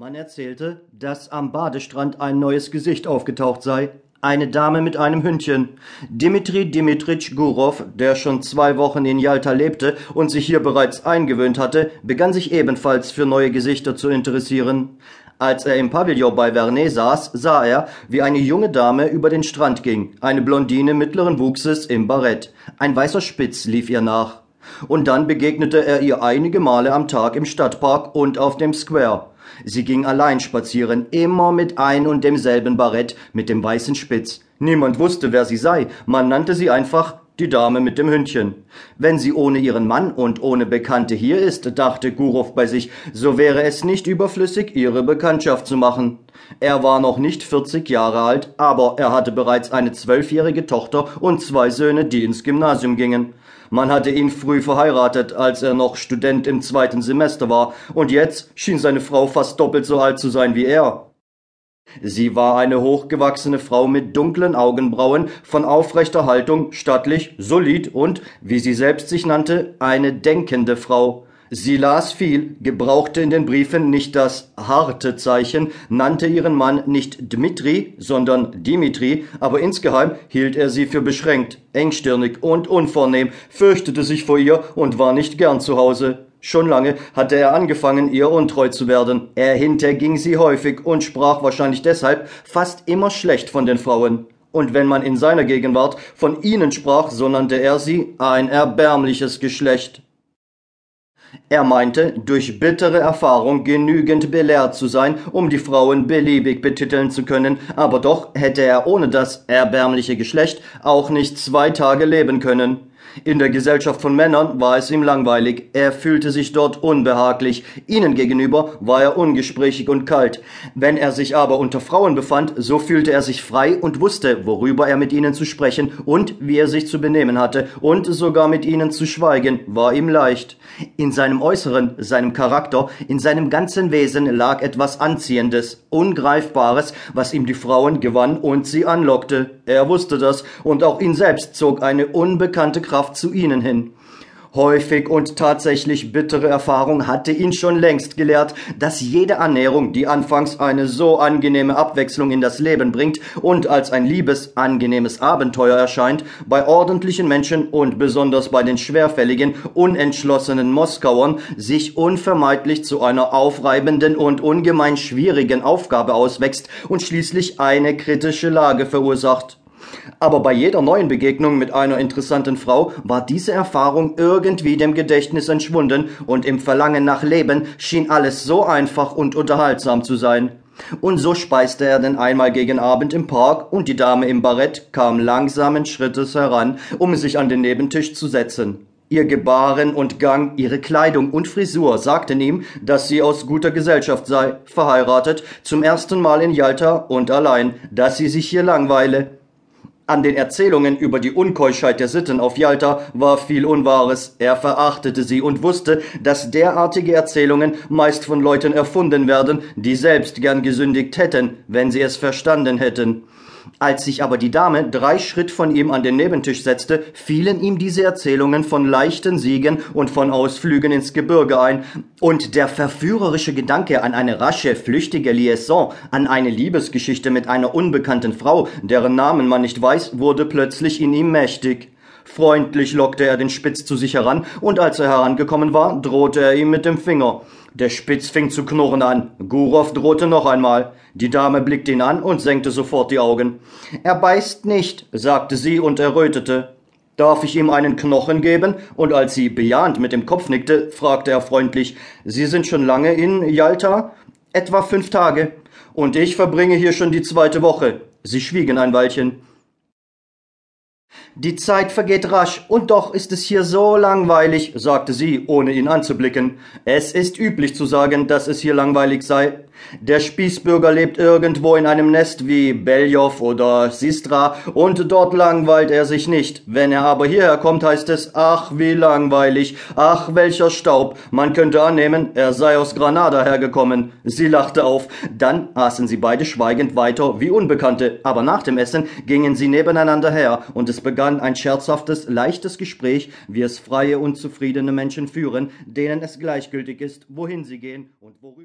Man erzählte, dass am Badestrand ein neues Gesicht aufgetaucht sei. Eine Dame mit einem Hündchen. Dimitri Dimitritsch Gurov, der schon zwei Wochen in Jalta lebte und sich hier bereits eingewöhnt hatte, begann sich ebenfalls für neue Gesichter zu interessieren. Als er im Pavillon bei Vernet saß, sah er, wie eine junge Dame über den Strand ging, eine Blondine mittleren Wuchses im Barett. Ein weißer Spitz lief ihr nach. Und dann begegnete er ihr einige Male am Tag im Stadtpark und auf dem Square. Sie ging allein spazieren, immer mit ein und demselben Barett mit dem weißen Spitz. Niemand wusste, wer sie sei, man nannte sie einfach die Dame mit dem Hündchen. Wenn sie ohne ihren Mann und ohne Bekannte hier ist, dachte Gurow bei sich, so wäre es nicht überflüssig, ihre Bekanntschaft zu machen. Er war noch nicht 40 Jahre alt, aber er hatte bereits eine zwölfjährige Tochter und zwei Söhne, die ins Gymnasium gingen. Man hatte ihn früh verheiratet, als er noch Student im zweiten Semester war, und jetzt schien seine Frau fast doppelt so alt zu sein wie er. Sie war eine hochgewachsene Frau mit dunklen Augenbrauen, von aufrechter Haltung, stattlich, solid und, wie sie selbst sich nannte, eine denkende Frau. Sie las viel, gebrauchte in den Briefen nicht das harte Zeichen, nannte ihren Mann nicht Dmitri, sondern Dimitri, aber insgeheim hielt er sie für beschränkt, engstirnig und unvornehm, fürchtete sich vor ihr und war nicht gern zu Hause. Schon lange hatte er angefangen, ihr untreu zu werden. Er hinterging sie häufig und sprach wahrscheinlich deshalb fast immer schlecht von den Frauen. Und wenn man in seiner Gegenwart von ihnen sprach, so nannte er sie ein erbärmliches Geschlecht. Er meinte, durch bittere Erfahrung genügend belehrt zu sein, um die Frauen beliebig betiteln zu können, aber doch hätte er ohne das erbärmliche Geschlecht auch nicht zwei Tage leben können. In der Gesellschaft von Männern war es ihm langweilig, er fühlte sich dort unbehaglich, ihnen gegenüber war er ungesprächig und kalt. Wenn er sich aber unter Frauen befand, so fühlte er sich frei und wusste, worüber er mit ihnen zu sprechen und wie er sich zu benehmen hatte, und sogar mit ihnen zu schweigen, war ihm leicht. In seinem Äußeren, seinem Charakter, in seinem ganzen Wesen lag etwas Anziehendes, Ungreifbares, was ihm die Frauen gewann und sie anlockte. Er wusste das, und auch ihn selbst zog eine unbekannte Kraft Kraft zu ihnen hin. Häufig und tatsächlich bittere Erfahrung hatte ihn schon längst gelehrt, dass jede Annäherung, die anfangs eine so angenehme Abwechslung in das Leben bringt und als ein liebes, angenehmes Abenteuer erscheint, bei ordentlichen Menschen und besonders bei den schwerfälligen, unentschlossenen Moskauern sich unvermeidlich zu einer aufreibenden und ungemein schwierigen Aufgabe auswächst und schließlich eine kritische Lage verursacht. Aber bei jeder neuen Begegnung mit einer interessanten Frau war diese Erfahrung irgendwie dem Gedächtnis entschwunden und im Verlangen nach Leben schien alles so einfach und unterhaltsam zu sein. Und so speiste er denn einmal gegen Abend im Park und die Dame im Barett kam langsamen Schrittes heran, um sich an den Nebentisch zu setzen. Ihr Gebaren und Gang, ihre Kleidung und Frisur sagten ihm, dass sie aus guter Gesellschaft sei, verheiratet, zum ersten Mal in Jalta und allein, dass sie sich hier langweile. An den Erzählungen über die Unkeuschheit der Sitten auf Jalta war viel Unwahres. Er verachtete sie und wusste, dass derartige Erzählungen meist von Leuten erfunden werden, die selbst gern gesündigt hätten, wenn sie es verstanden hätten. Als sich aber die Dame drei Schritt von ihm an den Nebentisch setzte, fielen ihm diese Erzählungen von leichten Siegen und von Ausflügen ins Gebirge ein, und der verführerische Gedanke an eine rasche, flüchtige Liaison, an eine Liebesgeschichte mit einer unbekannten Frau, deren Namen man nicht weiß, wurde plötzlich in ihm mächtig. Freundlich lockte er den Spitz zu sich heran, und als er herangekommen war, drohte er ihm mit dem Finger. Der Spitz fing zu knurren an. Gurow drohte noch einmal. Die Dame blickte ihn an und senkte sofort die Augen. Er beißt nicht, sagte sie und errötete. Darf ich ihm einen Knochen geben? Und als sie bejahend mit dem Kopf nickte, fragte er freundlich, Sie sind schon lange in Jalta? Etwa fünf Tage. Und ich verbringe hier schon die zweite Woche. Sie schwiegen ein Weilchen. Die Zeit vergeht rasch, und doch ist es hier so langweilig, sagte sie, ohne ihn anzublicken. Es ist üblich zu sagen, dass es hier langweilig sei. Der Spießbürger lebt irgendwo in einem Nest wie Beljow oder Sistra und dort langweilt er sich nicht. Wenn er aber hierher kommt, heißt es, ach wie langweilig, ach welcher Staub. Man könnte annehmen, er sei aus Granada hergekommen. Sie lachte auf. Dann aßen sie beide schweigend weiter wie Unbekannte, aber nach dem Essen gingen sie nebeneinander her und es begann ein scherzhaftes, leichtes Gespräch, wie es freie und zufriedene Menschen führen, denen es gleichgültig ist, wohin sie gehen und worüber